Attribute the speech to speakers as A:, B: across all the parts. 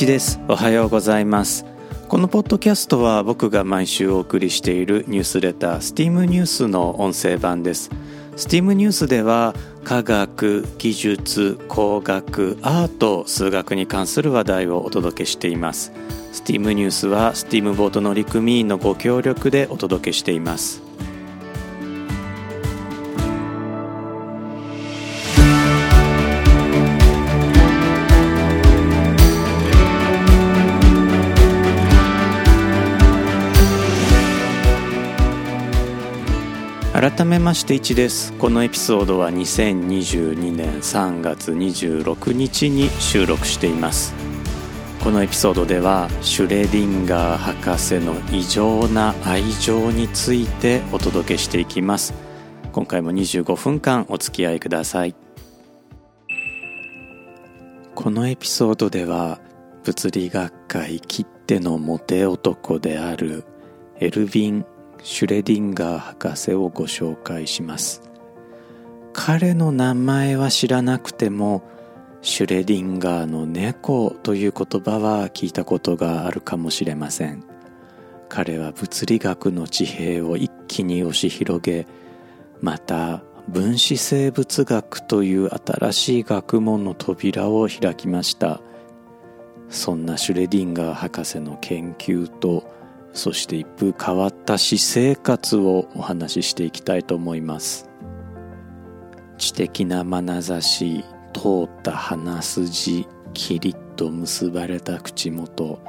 A: 一です。おはようございます。このポッドキャストは僕が毎週お送りしているニュースレター STEAM ニュースの音声版です。STEAM ニュースでは科学技術工学アート数学に関する話題をお届けしています。STEAM ニュースは STEAM ボート乗組員のご協力でお届けしています。改めまして1です。このエピソードは2022年3月26日に収録しています。このエピソードではシュレディンガー博士の異常な愛情についてお届けしていきます。今回も25分間お付き合いください。このエピソードでは物理学界きってのモテ男であるエルヴィン・シュレディンガー博士をご紹介します。彼の名前は知らなくてもシュレディンガーの猫という言葉は聞いたことがあるかもしれません。彼は物理学の地平を一気に押し広げまた分子生物学という新しい学問の扉を開きました。そんなシュレディンガー博士の研究とそして一風変わった私生活をお話ししていきたいと思います。知的な眼差し通った鼻筋キリッと結ばれた口元。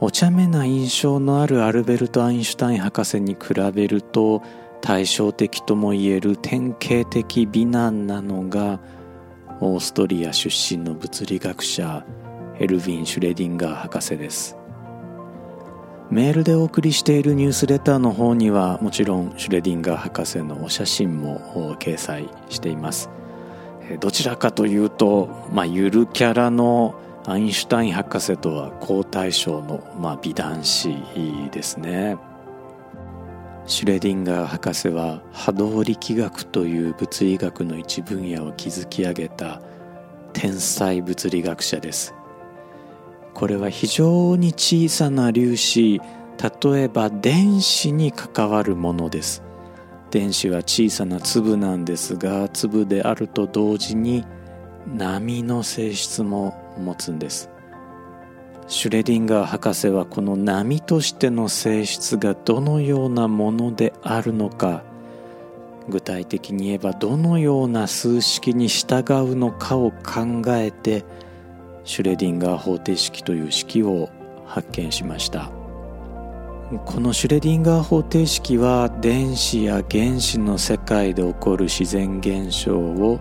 A: お茶目な印象のあるアルベルト・アインシュタイン博士に比べると対照的ともいえる典型的美男なのがオーストリア出身の物理学者エルヴィン・シュレディンガー博士です。メールでお送りしているニュースレターの方にはもちろんシュレディンガー博士のお写真も掲載しています。どちらかというと、まあ、ゆるキャラのアインシュタイン博士とは好対照の、まあ、美男子ですね。シュレディンガー博士は波動力学という物理学の一分野を築き上げた天才物理学者です。これは非常に小さな粒子例えば電子に関わるものです。電子は小さな粒なんですが粒であると同時に波の性質も持つんです。シュレディンガー博士はこの波としての性質がどのようなものであるのか具体的に言えばどのような数式に従うのかを考えてシュレディンガー方程式という式を発見しました。このシュレディンガー方程式は電子や原子の世界で起こる自然現象を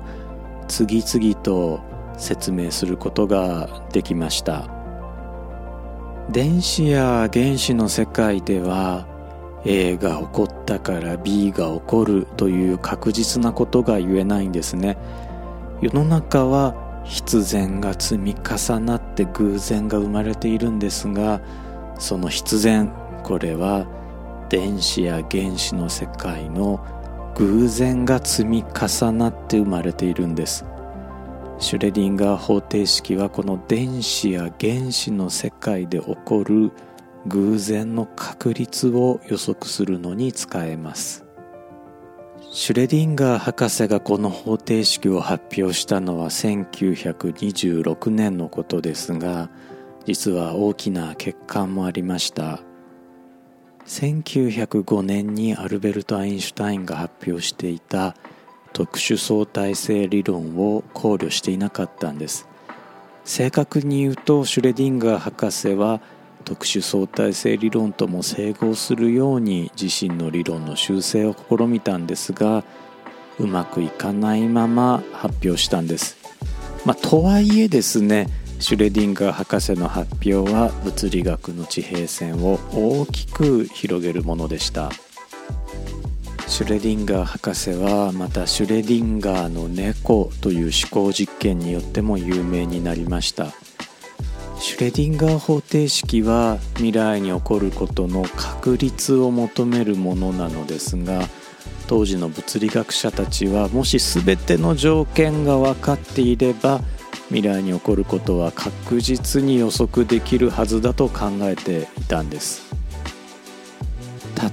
A: 次々と説明することができました。電子や原子の世界では A が起こったから B が起こるという確実なことが言えないんですね。世の中は必然が積み重なって偶然が生まれているんですがその必然これは電子や原子の世界の偶然が積み重なって生まれているんです。シュレディンガー方程式はこの電子や原子の世界で起こる偶然の確率を予測するのに使えます。シュレディンガー博士がこの方程式を発表したのは1926年のことですが実は大きな欠陥もありました。1905年にアルベルト・アインシュタインが発表していた特殊相対性理論を考慮していなかったんです。正確に言うとシュレディンガー博士は特殊相対性理論とも整合するように自身の理論の修正を試みたんですがうまくいかないまま発表したんです。まあ、とはいえですねシュレディンガー博士の発表は物理学の地平線を大きく広げるものでしたシュレディンガー博士はまたシュレディンガーの猫という思考実験によっても有名になりましたシュレディンガー方程式は未来に起こることの確率を求めるものなのですが当時の物理学者たちはもし全ての条件が分かっていれば未来に起こることは確実に予測できるはずだと考えていたんです。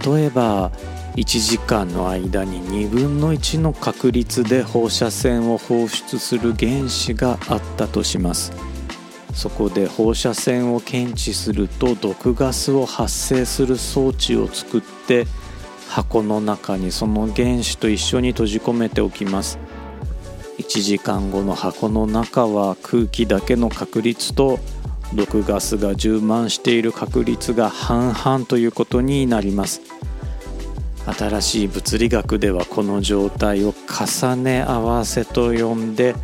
A: 例えば1時間の間に2分の1の確率で放射線を放出する原子があったとします。そこで放射線を検知すると毒ガスを発生する装置を作って箱の中にその原子と一緒に閉じ込めておきます。1時間後の箱の中は空気だけの確率と毒ガスが充満している確率が半々ということになります。新しい物理学ではこの状態を重ね合わせと呼んで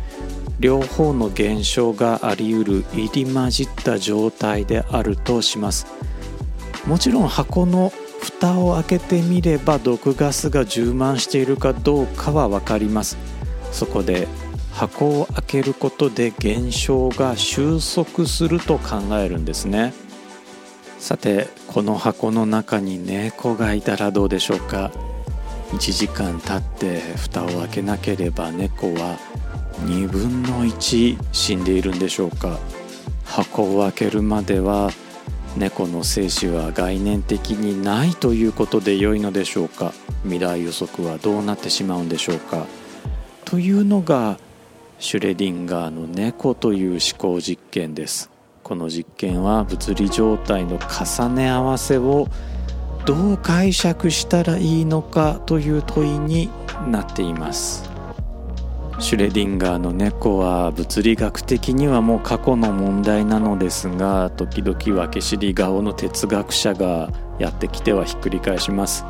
A: 両方の現象がありうる入り混じった状態であるとします。もちろん箱の蓋を開けてみれば毒ガスが充満しているかどうかは分かります。そこで箱を開けることで現象が収束すると考えるんですね。さてこの箱の中に猫がいたらどうでしょうか？1時間経って蓋を開けなければ猫は2分の1死んでいるんでしょうか？箱を開けるまでは猫の生死は概念的にないということで良いのでしょうか？未来予測はどうなってしまうんでしょうか？というのがシュレディンガーの猫という思考実験です。この実験は物理状態の重ね合わせをどう解釈したらいいのかという問いになっています。シュレディンガーの猫は物理学的にはもう過去の問題なのですが時々分け知り顔の哲学者がやってきてはひっくり返します。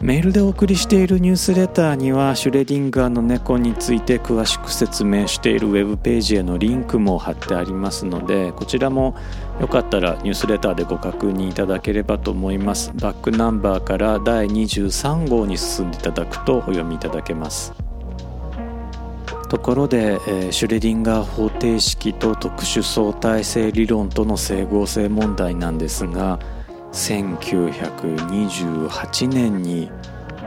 A: メールでお送りしているニュースレターにはシュレディンガーの猫について詳しく説明しているウェブページへのリンクも貼ってありますのでこちらもよかったらニュースレターでご確認いただければと思います。バックナンバーから第23号に進んでいただくとお読みいただけます。ところで、えー、シュレディンガー方程式と特殊相対性理論との整合性問題なんですが1928年に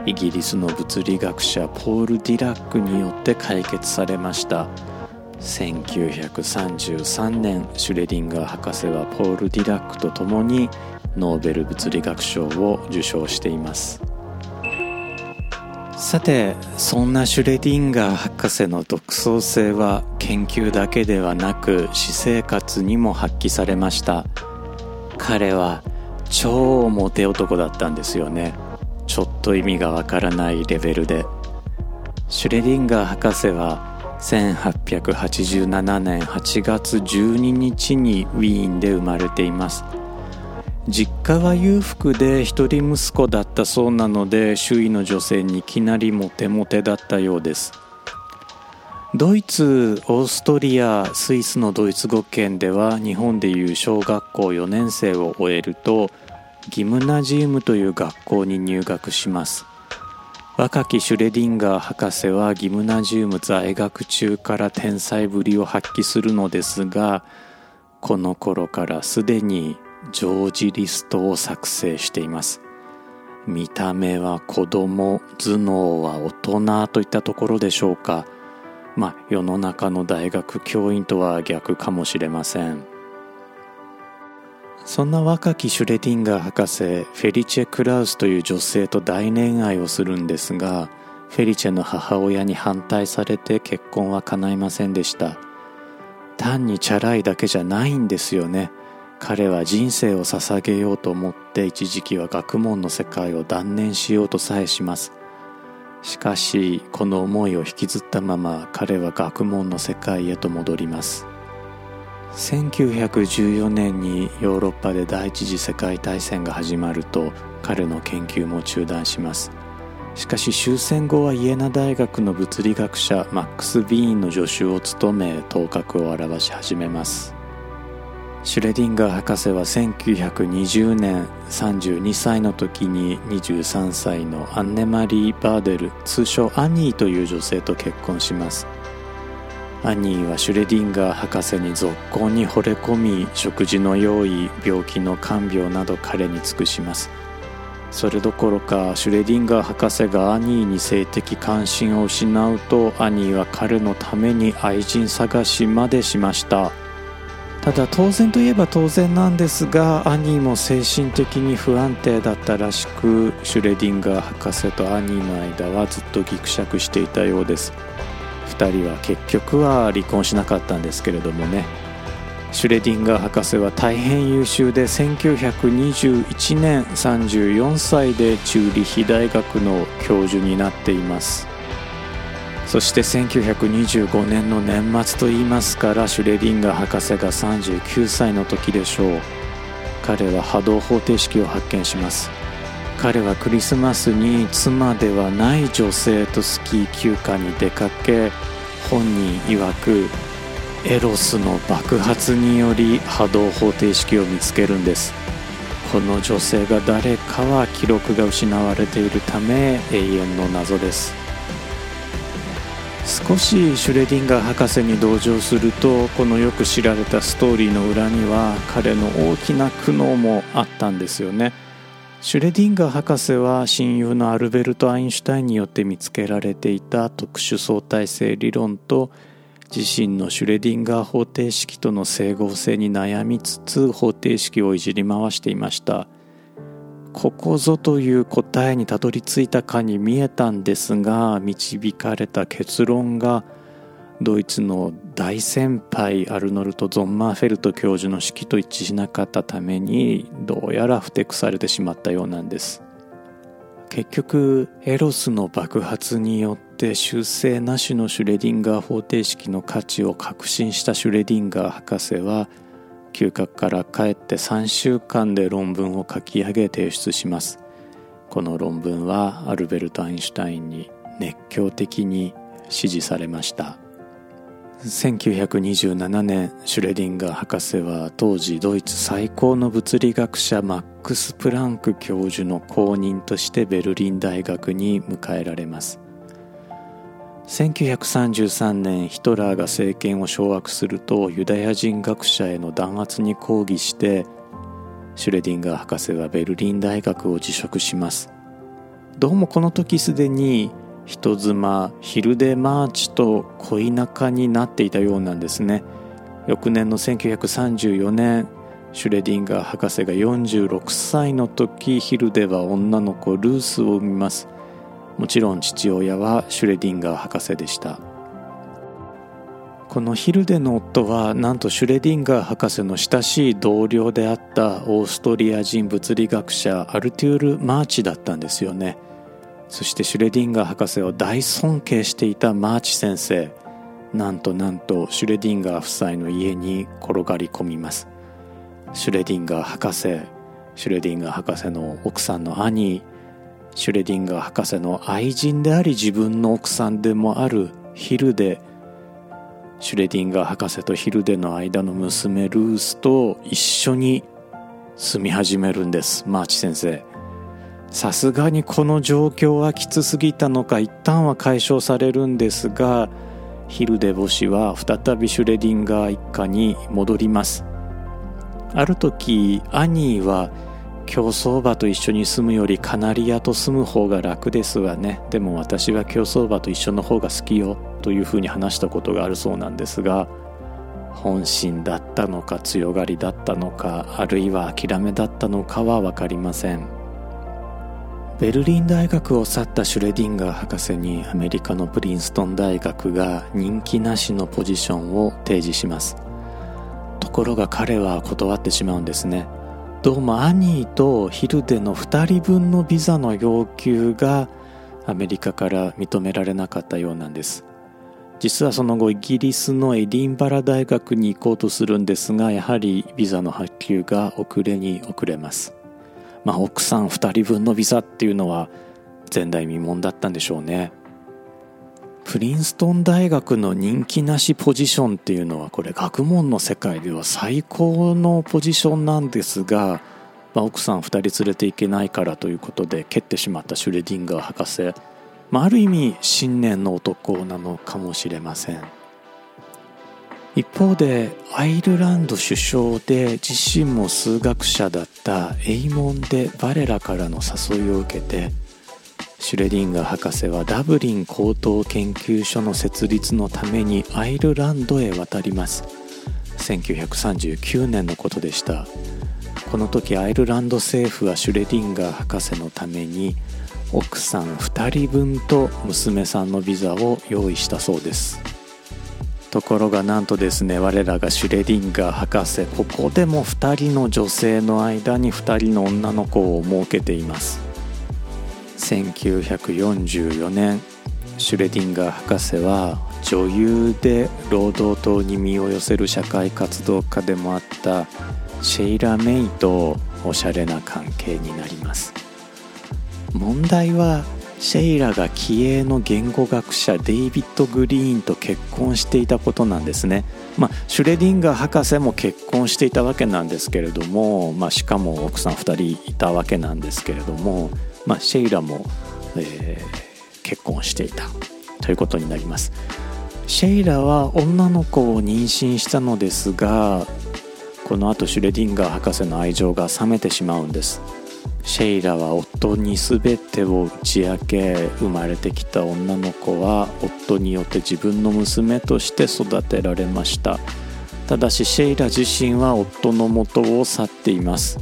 A: イギリスの物理学者ポール・ディラックによって解決されました。1933年シュレディンガー博士はポール・ディラックと共にノーベル物理学賞を受賞しています。さてそんなシュレディンガー博士の独創性は研究だけではなく私生活にも発揮されました。彼は超モテ男だったんですよね。ちょっと意味がわからないレベルで。シュレディンガー博士は1887年8月12日にウィーンで生まれています。実家は裕福で一人息子だったそうなので周囲の女性にいきなりモテモテだったようです。ドイツオーストリアスイスのドイツ語圏では日本でいう小学校4年生を終えるとギムナジウムという学校に入学します。若きシュレディンガー博士はギムナジウム在学中から天才ぶりを発揮するのですがこの頃からすでにジョージリストを作成しています。見た目は子供頭脳は大人といったところでしょうか。まあ世の中の大学教員とは逆かもしれません。そんな若きシュレディンガー博士フェリチェ・クラウスという女性と大恋愛をするんですがフェリチェの母親に反対されて結婚は叶いませんでした。単にチャラいだけじゃないんですよね。彼は人生を捧げようと思って一時期は学問の世界を断念しようとさえします。しかしこの思いを引きずったまま彼は学問の世界へと戻ります。1914年にヨーロッパで第一次世界大戦が始まると彼の研究も中断します。しかし終戦後はイエナ大学の物理学者マックス・ビーンの助手を務め頭角を現し始めます。シュレディンガー博士は1920年32歳の時に23歳のアンネマリー・バーデル通称アニーという女性と結婚します。アニーはシュレディンガー博士に続行に惚れ込み食事の用意病気の看病など彼に尽くします。それどころかシュレディンガー博士がアニーに性的関心を失うとアニーは彼のために愛人探しまでしました。ただ当然といえば当然なんですがアニーも精神的に不安定だったらしくシュレディンガー博士とアニーの間はずっとギクシャクしていたようです。2人は結局は離婚しなかったんですけれどもね。シュレディンガー博士は大変優秀で1921年34歳でチューリヒ大学の教授になっています。そして1925年の年末といいますからシュレディンガー博士が39歳の時でしょう。彼は波動方程式を発見します。彼はクリスマスに妻ではない女性とスキー休暇に出かけ本人曰くエロスの爆発により波動方程式を見つけるんです。この女性が誰かは記録が失われているため永遠の謎です。少しシュレディンガー博士に同情するとこのよく知られたストーリーの裏には彼の大きな苦悩もあったんですよね。シュレディンガー博士は親友のアルベルト・アインシュタインによって見つけられていた特殊相対性理論と自身のシュレディンガー方程式との整合性に悩みつつ方程式をいじり回していました。ここぞという答えにたどり着いたかに見えたんですが導かれた結論がドイツの大先輩アルノルト・ゾンマーフェルト教授の式と一致しなかったためにどうやらふてくされてしまったようなんです。結局エロスの爆発によって修正なしのシュレディンガー方程式の価値を確信したシュレディンガー博士は休暇から帰って3週間で論文を書き上げ提出します。この論文はアルベルト・アインシュタインに熱狂的に支持されました。1927年シュレディンガー博士は当時ドイツ最高の物理学者マックス・プランク教授の後任としてベルリン大学に迎えられます。1933年ヒトラーが政権を掌握するとユダヤ人学者への弾圧に抗議してシュレディンガー博士はベルリン大学を辞職します。どうもこの時すでに人妻ヒルデ・マーチと恋仲になっていたようなんですね。翌年の1934年シュレディンガー博士が46歳の時ヒルデは女の子ルースを産みます。もちろん父親はシュレディンガー博士でした。このヒルデの夫はなんとシュレディンガー博士の親しい同僚であったオーストリア人物理学者アルテュール・マーチだったんですよね。そしてシュレディンガー博士を大尊敬していたマーチ先生。なんとなんとシュレディンガー夫妻の家に転がり込みます。シュレディンガー博士シュレディンガー博士の奥さんのアニー、シュレディンガー博士の愛人であり自分の奥さんでもあるヒルデシュレディンガー博士とヒルデの間の娘ルースと一緒に住み始めるんです。マーチ先生。さすがにこの状況はきつすぎたのか一旦は解消されるんですがヒルデ母子は再びシュレディンガー一家に戻ります。ある時アニーは競走馬と一緒に住むよりカナリアと住む方が楽ですわね。でも私は競走馬と一緒の方が好きよというふうに話したことがあるそうなんですが本心だったのか強がりだったのかあるいは諦めだったのかは分かりません。ベルリン大学を去ったシュレディンガー博士にアメリカのプリンストン大学が人気なしのポジションを提示します。ところが彼は断ってしまうんですね。どうもアニーとヒルデの2人分のビザの要求がアメリカから認められなかったようなんです。実はその後イギリスのエディンバラ大学に行こうとするんですがやはりビザの発給が遅れに遅れます。まあ奥さん2人分のビザっていうのは前代未聞だったんでしょうね。プリンストン大学の人気なしポジションっていうのはこれ学問の世界では最高のポジションなんですが、まあ、奥さん2人連れていけないからということで蹴ってしまったシュレディンガー博士、まあ、ある意味信念の男なのかもしれません。一方でアイルランド首相で自身も数学者だったエイモン・デ・バレラからの誘いを受けてシュレディンガー博士はダブリン高等研究所の設立のためにアイルランドへ渡ります。1939年のことでした。この時アイルランド政府はシュレディンガー博士のために奥さん2人分と娘さんのビザを用意したそうです。ところがなんとですね我らがシュレディンガー博士ここでも2人の女性の間に2人の女の子を設けています。1944年シュレディンガー博士は女優で労働党に身を寄せる社会活動家でもあったシェイラ・メイとおしゃれな関係になります。問題はシェイラが気鋭の言語学者デイビッド・グリーンと結婚していたことなんですね、まあ、シュレディンガー博士も結婚していたわけなんですけれども、まあ、しかも奥さん2人いたわけなんですけれども、まあ、シェイラも、えー、結婚していたということになります。シェイラは女の子を妊娠したのですがこのあとシュレディンガー博士の愛情が冷めてしまうんです。シェイラは夫に全てを打ち明け生まれてきた女の子は夫によって自分の娘として育てられました。ただしシェイラ自身は夫の元を去っています。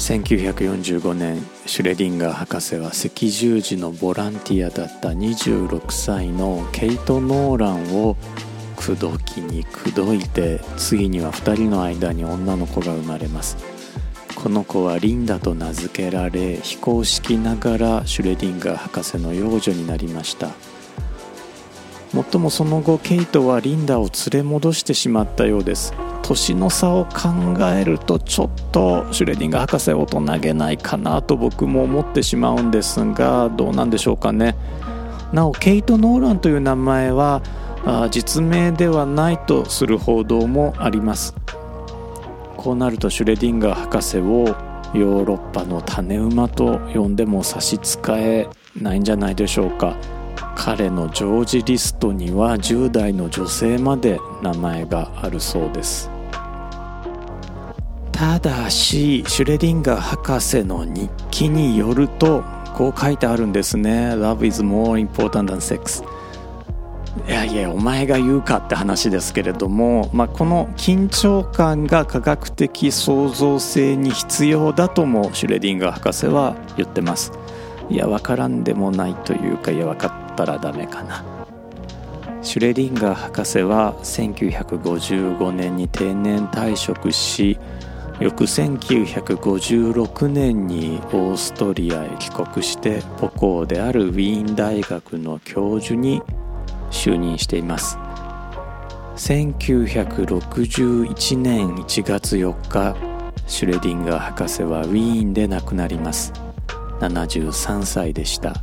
A: 1945年シュレディンガー博士は赤十字のボランティアだった26歳のケイト・ノーランを口説きに口説いて次には2人の間に女の子が生まれます。この子はリンダと名付けられ非公式ながらシュレディンガー博士の養女になりました。もっともその後ケイトはリンダを連れ戻してしまったようです。年の差を考えるとちょっとシュレディンガー博士大人げないかなと僕も思ってしまうんですがどうなんでしょうかね。なおケイト・ノーランという名前は実名ではないとする報道もあります。こうなるとシュレディンガー博士をヨーロッパの種馬と呼んでも差し支えないんじゃないでしょうか。彼の常時リストには10代の女性まで名前があるそうです。ただしシュレディンガー博士の日記によるとこう書いてあるんですね。Love is more important than sex いやいやお前が言うかって話ですけれども、まあ、この緊張感が科学的創造性に必要だともシュレディンガー博士は言ってます。いや分からんでもないというかいや分かったらダメかな。シュレディンガー博士は1955年に定年退職し翌1956年にオーストリアへ帰国して母校であるウィーン大学の教授に就任しています。1961年1月4日シュレディンガー博士はウィーンで亡くなります。73歳でした。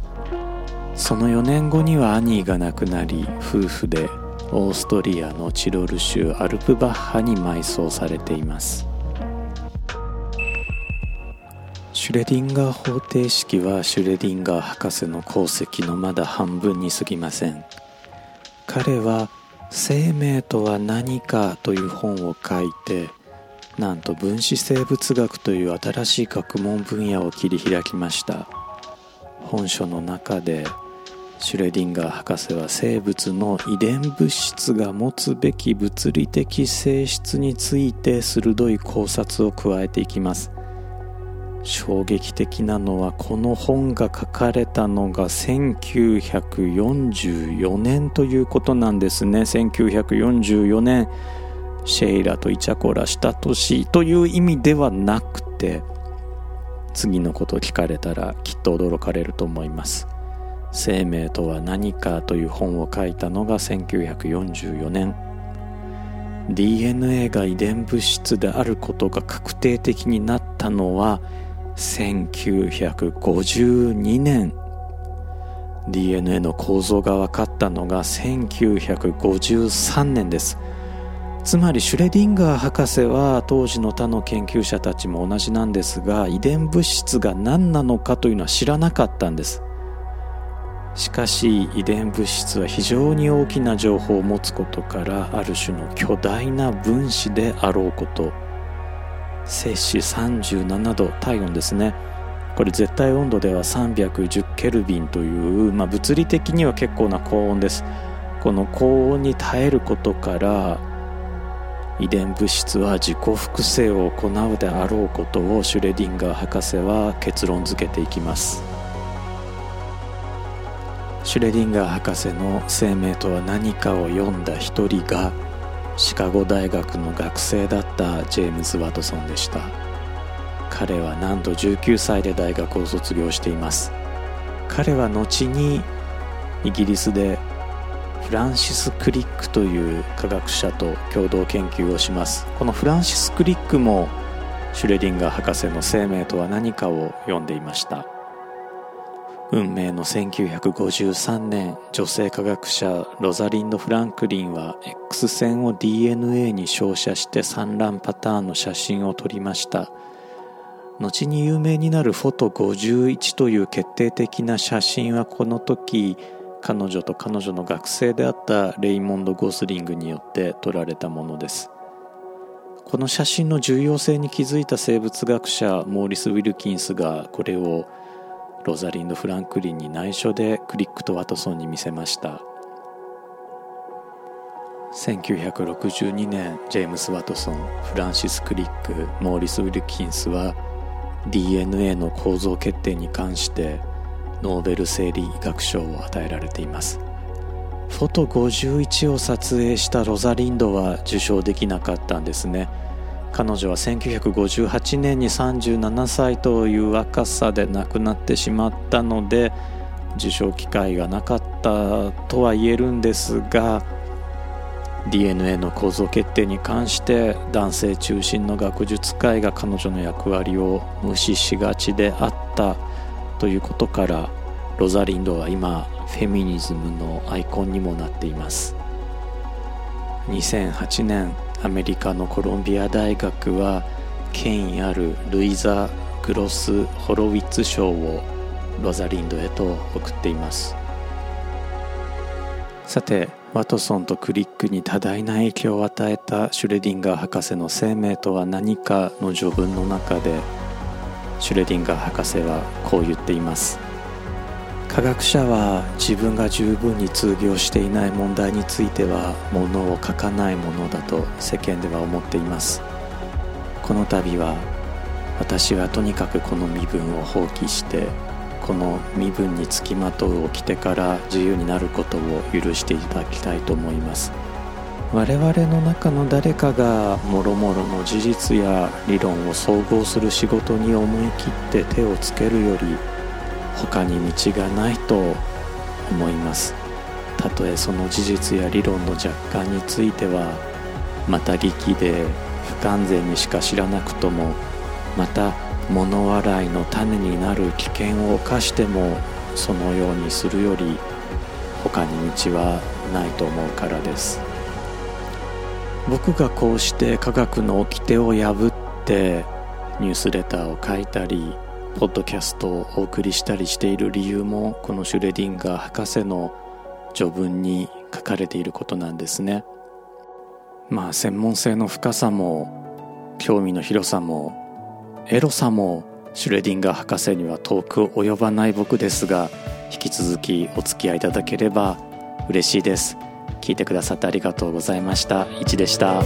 A: その4年後にはアニーが亡くなり夫婦でオーストリアのチロル州アルプバッハに埋葬されています。シュレディンガー方程式はシュレディンガー博士の功績のまだ半分に過ぎません。彼は「生命とは何か」という本を書いてなんと分子生物学という新しい学問分野を切り開きました。本書の中でシュレディンガー博士は生物の遺伝物質が持つべき物理的性質について鋭い考察を加えていきます。衝撃的なのはこの本が書かれたのが1944年ということなんですね。1944年。シェイラとイチャコラした年という意味ではなくて次のことを聞かれたらきっと驚かれると思います。生命とは何かという本を書いたのが1944年。DNA が遺伝物質であることが確定的になったのは1952年。DNA の構造が分かったのが1953年です。つまりシュレディンガー博士は当時の他の研究者たちも同じなんですが遺伝物質が何なのかというのは知らなかったんです。しかし遺伝物質は非常に大きな情報を持つことからある種の巨大な分子であろうこと。摂氏37度体温ですね。これ絶対温度では310ケルビンという、まあ、物理的には結構な高温です。この高温に耐えることから遺伝物質は自己複製を行うであろうことをシュレディンガー博士は結論付けていきます。シュレディンガー博士の生命とは何かを読んだ一人がシカゴ大学の学生だったジェームズ・ワトソンでした。彼はなんと19歳で大学を卒業しています。彼は後にイギリスでフランシス・クリックという科学者と共同研究をします。このフランシス・クリックもシュレディンガー博士の生命とは何かを読んでいました。運命の1953年女性科学者ロザリンド・フランクリンは X 線を DNA に照射して産卵パターンの写真を撮りました。後に有名になるフォト51という決定的な写真はこの時彼女と彼女の学生であったレイモンド・ゴスリングによって撮られたものです。この写真の重要性に気づいた生物学者モーリス・ウィルキンスがこれをロザリンド・フランクリンに内緒でクリックとワトソンに見せました。1962年ジェームス・ワトソンフランシス・クリックモーリス・ウィルキンスは DNA の構造決定に関してノーベル生理学賞を与えられています。フォト51を撮影したロザリンドは受賞できなかったんですね。彼女は1958年に37歳という若さで亡くなってしまったので受賞機会がなかったとは言えるんですが DNA の構造決定に関して男性中心の学術界が彼女の役割を無視しがちであった。ということからロザリンドは今フェミニズムのアイコンにもなっています。2008年アメリカのコロンビア大学は権威あるルイザ・グロス・ホロウィッツ賞をロザリンドへと送っています。さてワトソンとクリックに多大な影響を与えたシュレディンガー博士の生命とは何かの序文の中でシュレディンガー博士はこう言っています。科学者は自分が十分に通用していない問題については物を書かないものだと世間では思っています。この度は私はとにかくこの身分を放棄してこの身分につきまとうを着てから自由になることを許していただきたいと思います。我々の中の誰かがもろもろの事実や理論を総合する仕事に思い切って手をつけるより他に道がないと思います。たとえその事実や理論の若干についてはまた聞きで不完全にしか知らなくともまた物笑いの種になる危険を冒してもそのようにするより他に道はないと思うからです。僕がこうして科学の掟を破ってニュースレターを書いたりポッドキャストをお送りしたりしている理由もこのシュレディンガー博士の序文に書かれていることなんですね。まあ専門性の深さも興味の広さもエロさもシュレディンガー博士には遠く及ばない僕ですが引き続きお付き合いいただければ嬉しいです。聞いてくださってありがとうございました。いちでした。